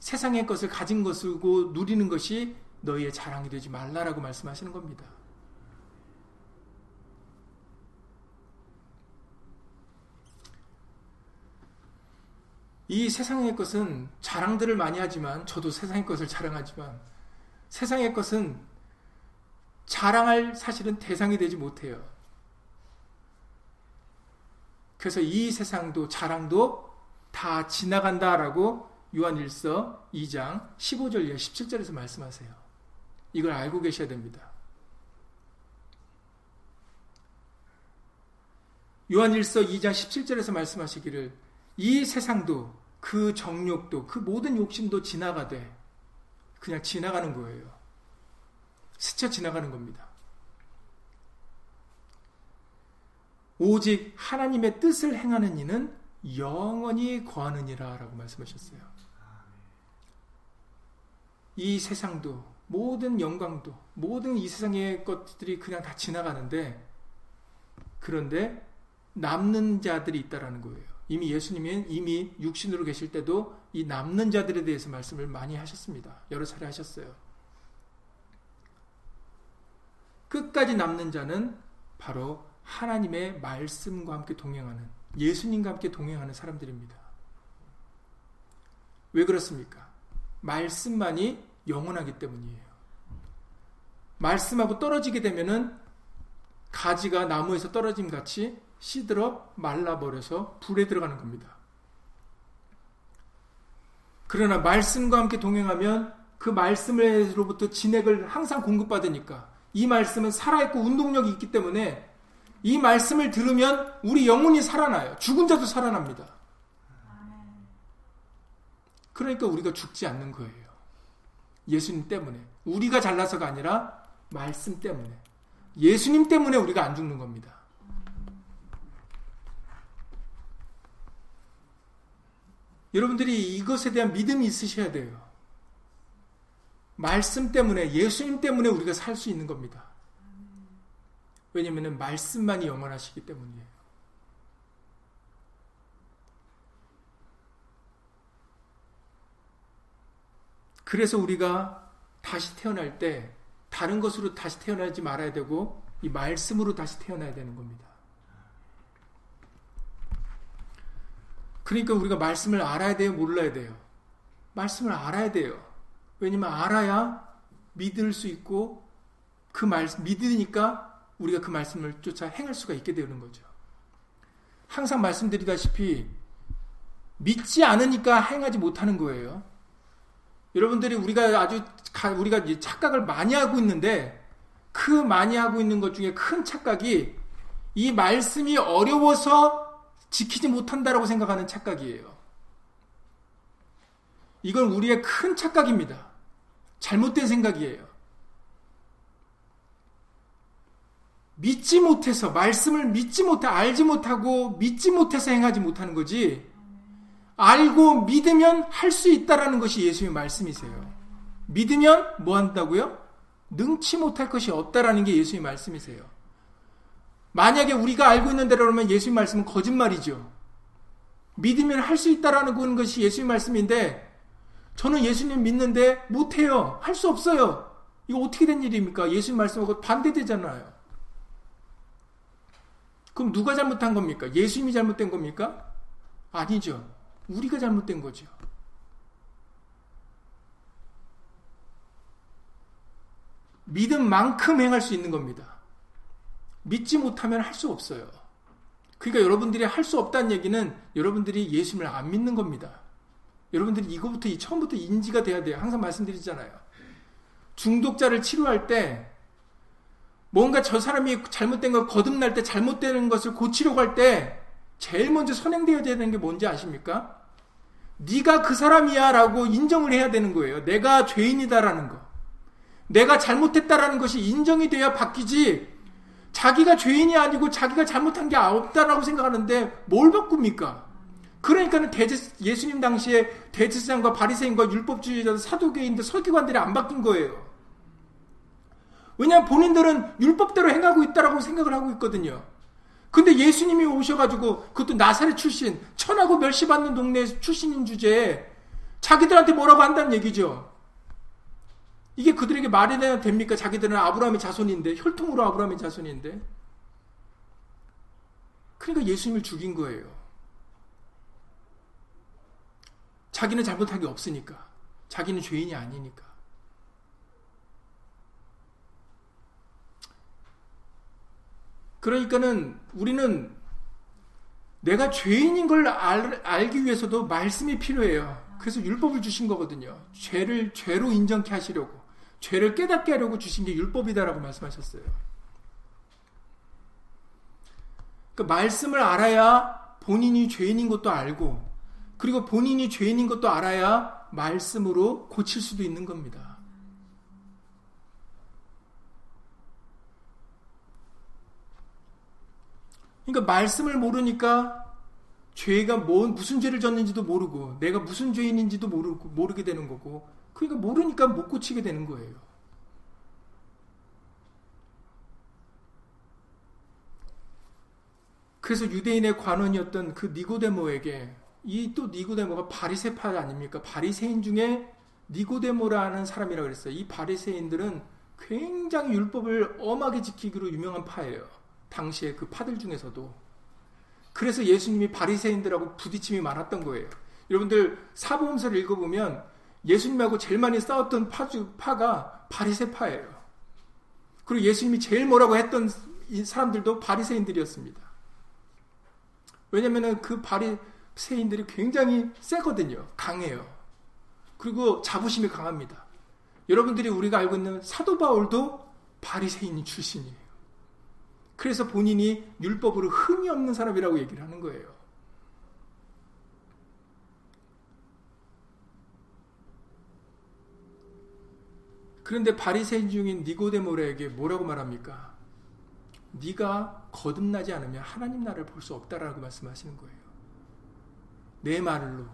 세상의 것을 가진 것을고 누리는 것이 너희의 자랑이 되지 말라라고 말씀하시는 겁니다. 이 세상의 것은 자랑들을 많이 하지만 저도 세상의 것을 자랑하지만 세상의 것은 자랑할 사실은 대상이 되지 못해요. 그래서 이 세상도 자랑도 다 지나간다라고 요한일서 2장 15절 이하 17절에서 말씀하세요. 이걸 알고 계셔야 됩니다. 요한일서 2장 17절에서 말씀하시기를 이 세상도 그 정욕도 그 모든 욕심도 지나가되 그냥 지나가는 거예요. 스쳐 지나가는 겁니다. 오직 하나님의 뜻을 행하는 이는 영원히 거하느니라 라고 말씀하셨어요. 이 세상도 모든 영광도 모든 이 세상의 것들이 그냥 다 지나가는데 그런데 남는 자들이 있다라는 거예요. 이미 예수님은 이미 육신으로 계실 때도 이 남는 자들에 대해서 말씀을 많이 하셨습니다. 여러 차례 하셨어요. 끝까지 남는 자는 바로 하나님의 말씀과 함께 동행하는 예수님과 함께 동행하는 사람들입니다. 왜 그렇습니까? 말씀만이 영원하기 때문이에요. 말씀하고 떨어지게 되면은 가지가 나무에서 떨어짐 같이 시들어 말라버려서 불에 들어가는 겁니다. 그러나 말씀과 함께 동행하면 그 말씀으로부터 진액을 항상 공급받으니까 이 말씀은 살아있고 운동력이 있기 때문에 이 말씀을 들으면 우리 영혼이 살아나요. 죽은 자도 살아납니다. 그러니까 우리가 죽지 않는 거예요. 예수님 때문에. 우리가 잘나서가 아니라 말씀 때문에. 예수님 때문에 우리가 안 죽는 겁니다. 여러분들이 이것에 대한 믿음이 있으셔야 돼요. 말씀 때문에, 예수님 때문에 우리가 살 수 있는 겁니다. 왜냐하면 말씀만이 영원하시기 때문이에요. 그래서 우리가 다시 태어날 때 다른 것으로 다시 태어나지 말아야 되고 이 말씀으로 다시 태어나야 되는 겁니다. 그러니까 우리가 말씀을 알아야 돼요, 몰라야 돼요? 말씀을 알아야 돼요. 왜냐면 알아야 믿을 수 있고 그 말씀 믿으니까 우리가 그 말씀을 쫓아 행할 수가 있게 되는 거죠. 항상 말씀드리다시피 믿지 않으니까 행하지 못하는 거예요. 여러분들이 우리가 아주 우리가 착각을 많이 하고 있는데 그 많이 하고 있는 것 중에 큰 착각이 이 말씀이 어려워서 지키지 못한다라고 생각하는 착각이에요. 이건 우리의 큰 착각입니다. 잘못된 생각이에요. 믿지 못해서 말씀을 믿지 못해 알지 못하고 믿지 못해서 행하지 못하는 거지 알고 믿으면 할 수 있다라는 것이 예수의 말씀이세요. 믿으면 뭐 한다고요? 능치 못할 것이 없다라는 게 예수의 말씀이세요. 만약에 우리가 알고 있는 대로라면 예수의 말씀은 거짓말이죠. 믿으면 할 수 있다라는 것이 예수의 말씀인데 저는 예수님 믿는데 못해요. 할 수 없어요. 이거 어떻게 된 일입니까? 예수님 말씀하고 반대되잖아요. 그럼 누가 잘못한 겁니까? 예수님이 잘못된 겁니까? 아니죠. 우리가 잘못된 거죠. 믿음 만큼 행할 수 있는 겁니다. 믿지 못하면 할 수 없어요. 그러니까 여러분들이 할 수 없다는 얘기는 여러분들이 예수님을 안 믿는 겁니다. 여러분들이 이거부터 처음부터 인지가 돼야 돼요. 항상 말씀드리잖아요. 중독자를 치료할 때 뭔가 저 사람이 잘못된 걸 거듭날 때 잘못되는 것을 고치려고 할 때 제일 먼저 선행되어야 되는 게 뭔지 아십니까? 네가 그 사람이야라고 인정을 해야 되는 거예요. 내가 죄인이다라는 거. 내가 잘못했다라는 것이 인정이 돼야 바뀌지. 자기가 죄인이 아니고 자기가 잘못한 게 없다라고 생각하는데 뭘 바꿉니까? 그러니까는 대제, 예수님 당시에 대제사장과 바리새인과 율법주의자 사도계인들 설교관들이 안 바뀐 거예요. 왜냐하면 본인들은 율법대로 행하고 있다라고 생각을 하고 있거든요. 근데 예수님이 오셔가지고 그것도 나사렛 출신 천하고 멸시받는 동네 출신인 주제에 자기들한테 뭐라고 한다는 얘기죠. 이게 그들에게 말이 됩니까? 자기들은 아브라함의 자손인데 혈통으로 아브라함의 자손인데 그러니까 예수님을 죽인 거예요. 자기는 잘못한 게 없으니까. 자기는 죄인이 아니니까. 그러니까는 우리는 내가 죄인인 걸 알, 알기 위해서도 말씀이 필요해요. 그래서 율법을 주신 거거든요. 죄를 죄로 인정케 하시려고, 죄를 깨닫게 하려고 주신 게 율법이다라고 말씀하셨어요. 그 말씀을 알아야 본인이 죄인인 것도 알고, 그리고 본인이 죄인인 것도 알아야 말씀으로 고칠 수도 있는 겁니다. 그러니까 말씀을 모르니까 죄가 뭐, 무슨 죄를 졌는지도 모르고 내가 무슨 죄인인지도 모르고 모르게 되는 거고 그러니까 모르니까 못 고치게 되는 거예요. 그래서 유대인의 관원이었던 그 니고데모에게 이 또 니고데모가 바리새파 아닙니까? 바리새인 중에 니고데모라는 사람이라고 그랬어요. 이 바리새인들은 굉장히 율법을 엄하게 지키기로 유명한 파예요. 당시에 그 파들 중에서도 그래서 예수님이 바리새인들하고 부딪힘이 많았던 거예요. 여러분들 사보험서를 읽어보면 예수님하고 제일 많이 싸웠던 파주, 파가 바리새파예요. 그리고 예수님이 제일 뭐라고 했던 사람들도 바리새인들이었습니다. 왜냐하면 그 바리새인들이 굉장히 세거든요. 강해요. 그리고 자부심이 강합니다. 여러분들이 우리가 알고 있는 사도 바울도 바리새인 출신이에요. 그래서 본인이 율법으로 흠이 없는 사람이라고 얘기를 하는 거예요. 그런데 바리새인 중인 니고데모에게 뭐라고 말합니까? 네가 거듭나지 않으면 하나님 나라를 볼 수 없다라고 말씀하시는 거예요. 내 말로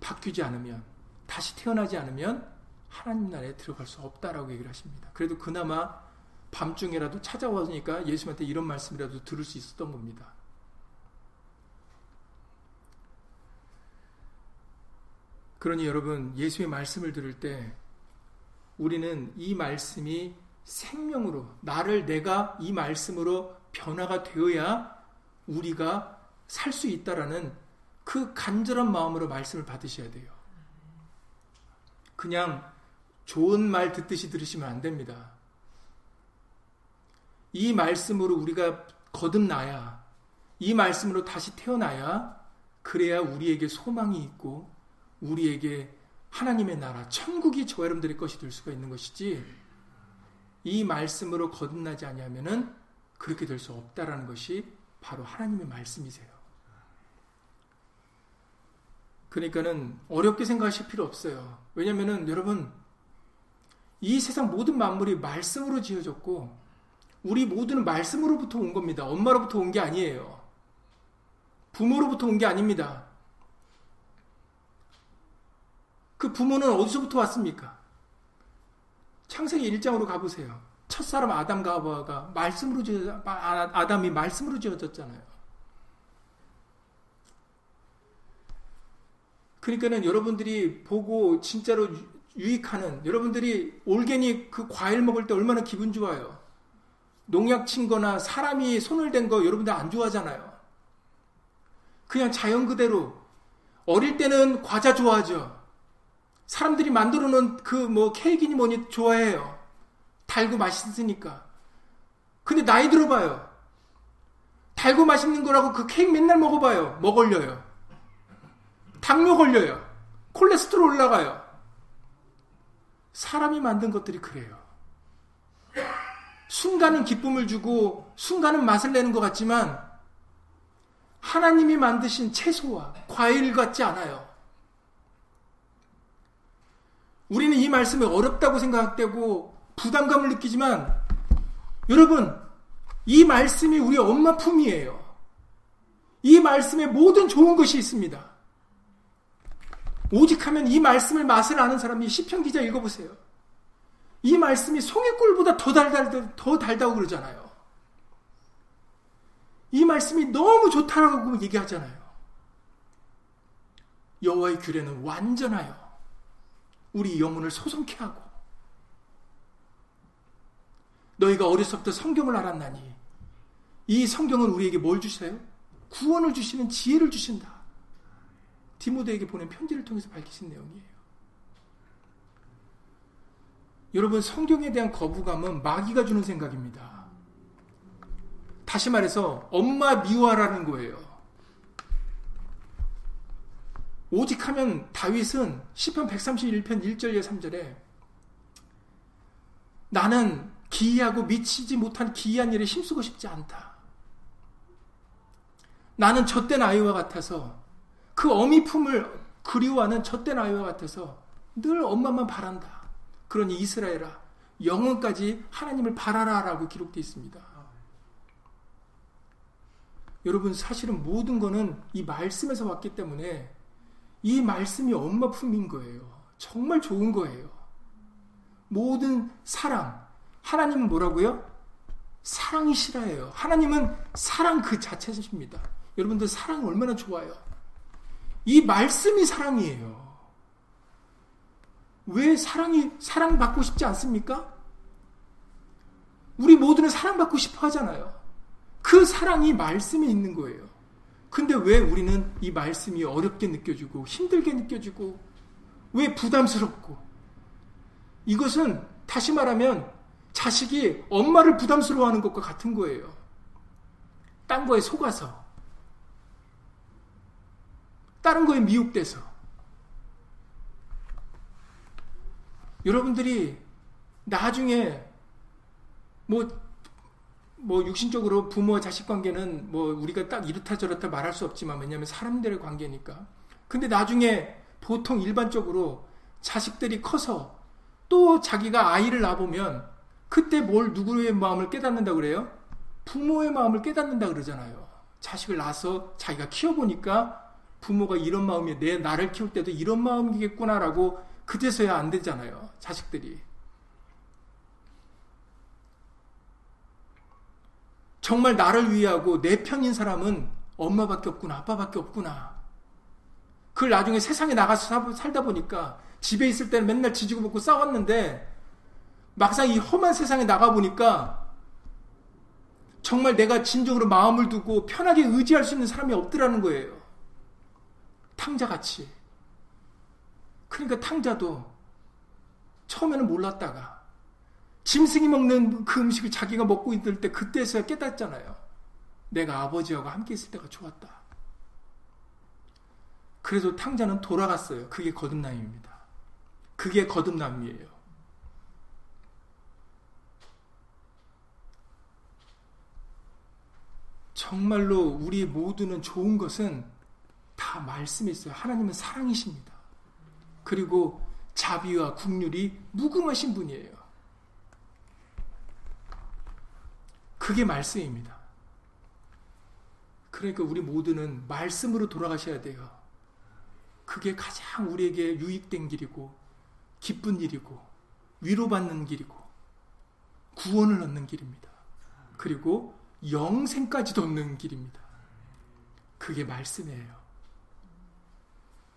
바뀌지 않으면 다시 태어나지 않으면 하나님 나라에 들어갈 수 없다라고 얘기를 하십니다. 그래도 그나마 밤중에라도 찾아와니까 예수님한테 이런 말씀이라도 들을 수 있었던 겁니다. 그러니 여러분, 예수의 말씀을 들을 때 우리는 이 말씀이 생명으로, 나를 내가 이 말씀으로 변화가 되어야 우리가 살 수 있다라는 그 간절한 마음으로 말씀을 받으셔야 돼요. 그냥 좋은 말 듣듯이 들으시면 안 됩니다. 이 말씀으로 우리가 거듭나야, 이 말씀으로 다시 태어나야, 그래야 우리에게 소망이 있고, 우리에게 하나님의 나라, 천국이 저 여러분들의 것이 될 수가 있는 것이지, 이 말씀으로 거듭나지 아니하면은 그렇게 될 수 없다라는 것이 바로 하나님의 말씀이세요. 그러니까는 어렵게 생각하실 필요 없어요. 왜냐면은 여러분, 이 세상 모든 만물이 말씀으로 지어졌고, 우리 모두는 말씀으로부터 온 겁니다. 엄마로부터 온 게 아니에요. 부모로부터 온 게 아닙니다. 그 부모는 어디서부터 왔습니까? 창세기 1장으로 가보세요. 첫사람 아담과 하와가 말씀으로 지어 아, 아담이 말씀으로 지어졌잖아요. 그러니까는 여러분들이 보고 진짜로 유익하는 여러분들이 올게닉 그 과일 먹을 때 얼마나 기분 좋아요. 농약 친 거나 사람이 손을 댄 거 여러분들 안 좋아하잖아요. 그냥 자연 그대로 어릴 때는 과자 좋아하죠. 사람들이 만들어 놓은 그 뭐 케이크니 뭐니 좋아해요. 달고 맛있으니까. 근데 나이 들어봐요. 달고 맛있는 거라고 그 케이크 맨날 먹어봐요. 뭐 걸려요? 당뇨 걸려요. 콜레스테롤 올라가요. 사람이 만든 것들이 그래요. 순간은 기쁨을 주고 순간은 맛을 내는 것 같지만 하나님이 만드신 채소와 과일 같지 않아요. 우리는 이 말씀이 어렵다고 생각되고 부담감을 느끼지만 여러분 이 말씀이 우리 엄마 품이에요. 이 말씀에 모든 좋은 것이 있습니다. 오직 하면 이 말씀을 맛을 아는 사람이 시편 기자 읽어보세요. 이 말씀이 송이꿀보다 더 달달 더 달다고 그러잖아요. 이 말씀이 너무 좋다라고 얘기하잖아요. 여호와의 규례는 완전하여 우리 영혼을 소송케 하고 너희가 어려서부터 성경을 알았나니 이 성경은 우리에게 뭘 주세요? 구원을 주시는 지혜를 주신다. 디모데에게 보낸 편지를 통해서 밝히신 내용이에요. 여러분 성경에 대한 거부감은 마귀가 주는 생각입니다. 다시 말해서 엄마 미워하라는 거예요. 오직 하면 다윗은 시편 131편 1절에 3절에 나는 기이하고 미치지 못한 기이한 일에 힘쓰고 싶지 않다. 나는 젖된 아이와 같아서 그 어미 품을 그리워하는 젖된 아이와 같아서 늘 엄마만 바란다. 그러니 이스라엘아 영혼까지 하나님을 바라라라고 기록되어 있습니다. 여러분 사실은 모든 거는 이 말씀에서 왔기 때문에 이 말씀이 엄마 품인 거예요. 정말 좋은 거예요. 모든 사랑 하나님은 뭐라고요? 사랑이시라예요. 하나님은 사랑 그 자체십니다. 여러분들 사랑 얼마나 좋아요. 이 말씀이 사랑이에요. 왜 사랑이 사랑받고 싶지 않습니까? 우리 모두는 사랑받고 싶어 하잖아요. 그 사랑이 말씀에 있는 거예요. 근데 왜 우리는 이 말씀이 어렵게 느껴지고 힘들게 느껴지고 왜 부담스럽고 이것은 다시 말하면 자식이 엄마를 부담스러워하는 것과 같은 거예요. 딴 거에 속아서 다른 거에 미혹돼서 여러분들이 나중에 뭐, 뭐 육신적으로 부모와 자식 관계는 뭐 우리가 딱 이렇다 저렇다 말할 수 없지만 왜냐하면 사람들의 관계니까. 근데 나중에 보통 일반적으로 자식들이 커서 또 자기가 아이를 낳아보면 그때 뭘 누구의 마음을 깨닫는다 그래요? 부모의 마음을 깨닫는다 그러잖아요. 자식을 낳아서 자기가 키워보니까 부모가 이런 마음이 내 나를 키울 때도 이런 마음이겠구나라고 그제서야 안 되잖아요. 자식들이. 정말 나를 위하고 내 편인 사람은 엄마밖에 없구나, 아빠밖에 없구나. 그걸 나중에 세상에 나가서 살다 보니까 집에 있을 때는 맨날 지지고 볶고 싸웠는데 막상 이 험한 세상에 나가 보니까 정말 내가 진정으로 마음을 두고 편하게 의지할 수 있는 사람이 없더라는 거예요. 탕자같이. 그러니까 탕자도 처음에는 몰랐다가 짐승이 먹는 그 음식을 자기가 먹고 있을 때 그때서야 깨닫잖아요. 내가 아버지하고 함께 있을 때가 좋았다. 그래도 탕자는 돌아갔어요. 그게 거듭남입니다. 그게 거듭남이에요. 정말로 우리 모두는 좋은 것은 다 말씀에 있어요. 하나님은 사랑이십니다. 그리고 자비와 국률이 무궁하신 분이에요. 그게 말씀입니다. 그러니까 우리 모두는 말씀으로 돌아가셔야 돼요. 그게 가장 우리에게 유익된 길이고 기쁜 일이고 위로받는 길이고 구원을 얻는 길입니다. 그리고 영생까지도 얻는 길입니다. 그게 말씀이에요.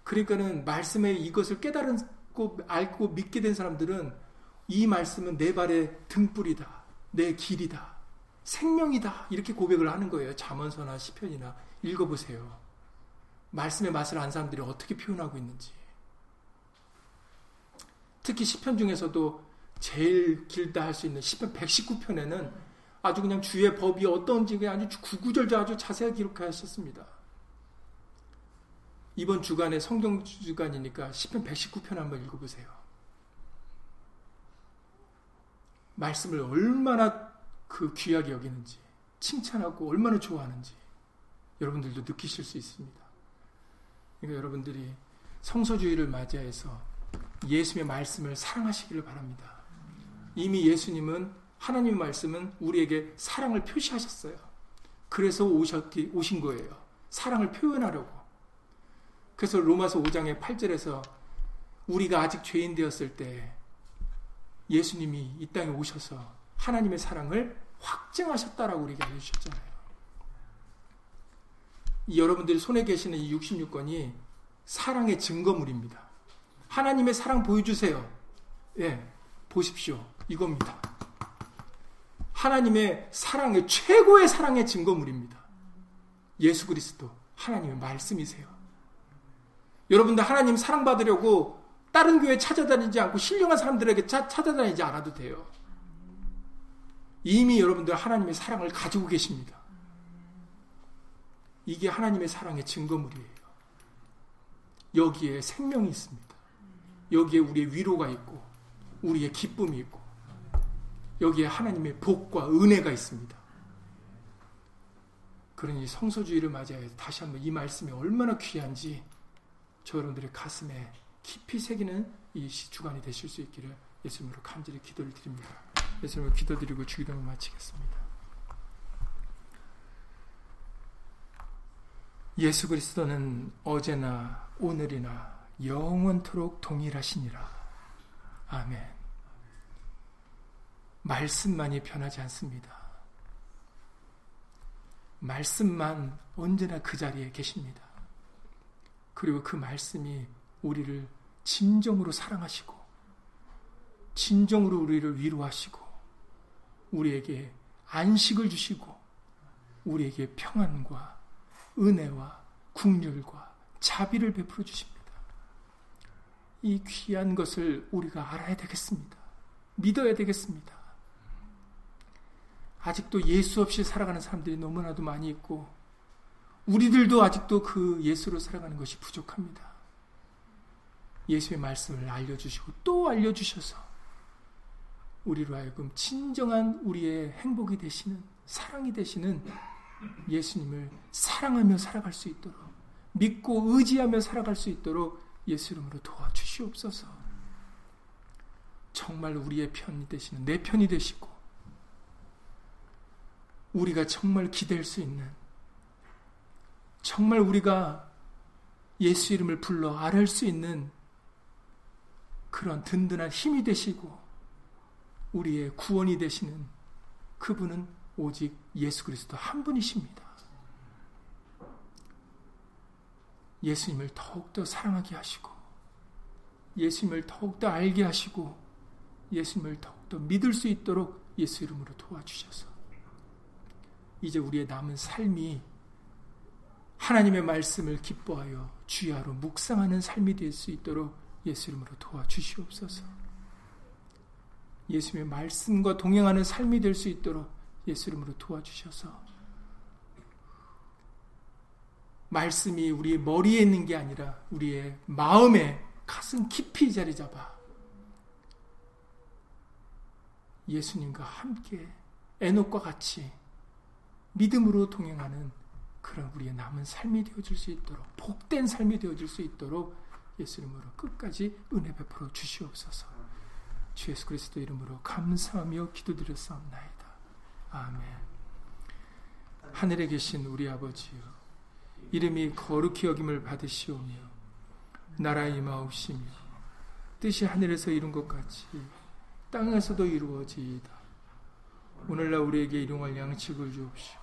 그러니까는 말씀에 이것을 깨달고 알고 믿게 된 사람들은 이 말씀은 내 발의 등불이다. 내 길이다. 생명이다. 이렇게 고백을 하는 거예요. 잠언서나 시편이나 읽어 보세요. 말씀의 맛을 안 사람들이 어떻게 표현하고 있는지. 특히 시편 중에서도 제일 길다 할 수 있는 시편 119편에는 아주 그냥 주의 법이 어떤지 아주 구구절절 아주 자세하게 기록하셨습니다. 이번 주간에 성경 주간이니까 시편 119편 한번 읽어보세요. 말씀을 얼마나 그 귀하게 여기는지 칭찬하고 얼마나 좋아하는지 여러분들도 느끼실 수 있습니다. 그러니까 여러분들이 성서주의를 맞이해서 예수의 말씀을 사랑하시기를 바랍니다. 이미 예수님은 하나님의 말씀은 우리에게 사랑을 표시하셨어요. 그래서 오셨기, 오신 거예요. 사랑을 표현하려고. 그래서 로마서 5장의 8절에서 우리가 아직 죄인 되었을 때 예수님이 이 땅에 오셔서 하나님의 사랑을 확증하셨다라고 우리에게 알려주셨잖아요. 여러분들이 손에 계시는 이 66권이 사랑의 증거물입니다. 하나님의 사랑 보여주세요. 예, 보십시오. 이겁니다. 하나님의 사랑의 최고의 사랑의 증거물입니다. 예수 그리스도 하나님의 말씀이세요. 여러분들 하나님 사랑받으려고 다른 교회 찾아다니지 않고 신령한 사람들에게 차, 찾아다니지 않아도 돼요. 이미 여러분들 하나님의 사랑을 가지고 계십니다. 이게 하나님의 사랑의 증거물이에요. 여기에 생명이 있습니다. 여기에 우리의 위로가 있고, 우리의 기쁨이 있고, 여기에 하나님의 복과 은혜가 있습니다. 그러니 성소주의를 맞이해 다시 한번 이 말씀이 얼마나 귀한지 저 여러분들의 가슴에 깊이 새기는 이 주간이 되실 수 있기를 예수님으로 간절히 기도를 드립니다. 예수님으로 기도드리고 주기도를 마치겠습니다. 예수 그리스도는 어제나 오늘이나 영원토록 동일하시니라. 아멘. 말씀만이 변하지 않습니다. 말씀만 언제나 그 자리에 계십니다. 그리고 그 말씀이 우리를 진정으로 사랑하시고, 진정으로 우리를 위로하시고, 우리에게 안식을 주시고, 우리에게 평안과 은혜와 국률과 자비를 베풀어 주십니다. 이 귀한 것을 우리가 알아야 되겠습니다. 믿어야 되겠습니다. 아직도 예수 없이 살아가는 사람들이 너무나도 많이 있고, 우리들도 아직도 그 예수로 살아가는 것이 부족합니다. 예수의 말씀을 알려주시고 또 알려주셔서 우리로 하여금 진정한 우리의 행복이 되시는 사랑이 되시는 예수님을 사랑하며 살아갈 수 있도록 믿고 의지하며 살아갈 수 있도록 예수 이름으로 도와주시옵소서. 정말 우리의 편이 되시는 내 편이 되시고 우리가 정말 기댈 수 있는 정말 우리가 예수 이름을 불러 아뢰 수 있는 그런 든든한 힘이 되시고 우리의 구원이 되시는 그분은 오직 예수 그리스도 한 분이십니다. 예수님을 더욱더 사랑하게 하시고 예수님을 더욱더 알게 하시고 예수님을 더욱더 믿을 수 있도록 예수 이름으로 도와주셔서 이제 우리의 남은 삶이 하나님의 말씀을 기뻐하여 주야로 묵상하는 삶이 될 수 있도록 예수 이름으로 도와주시옵소서. 예수님의 말씀과 동행하는 삶이 될 수 있도록 예수 이름으로 도와주셔서 말씀이 우리의 머리에 있는 게 아니라 우리의 마음에 가슴 깊이 자리 잡아 예수님과 함께 에녹과 같이 믿음으로 동행하는 그런 우리의 남은 삶이 되어질 수 있도록 복된 삶이 되어질 수 있도록 예수 이름으로 끝까지 은혜 베풀어 주시옵소서. 주 예수 그리스도 이름으로 감사하며 기도드렸사옵나이다. 아멘. 하늘에 계신 우리 아버지여 이름이 거룩히 여김을 받으시오며 나라 임하옵시며 뜻이 하늘에서 이룬 것 같이 땅에서도 이루어지이다. 오늘날 우리에게 일용할 양식을 주옵시고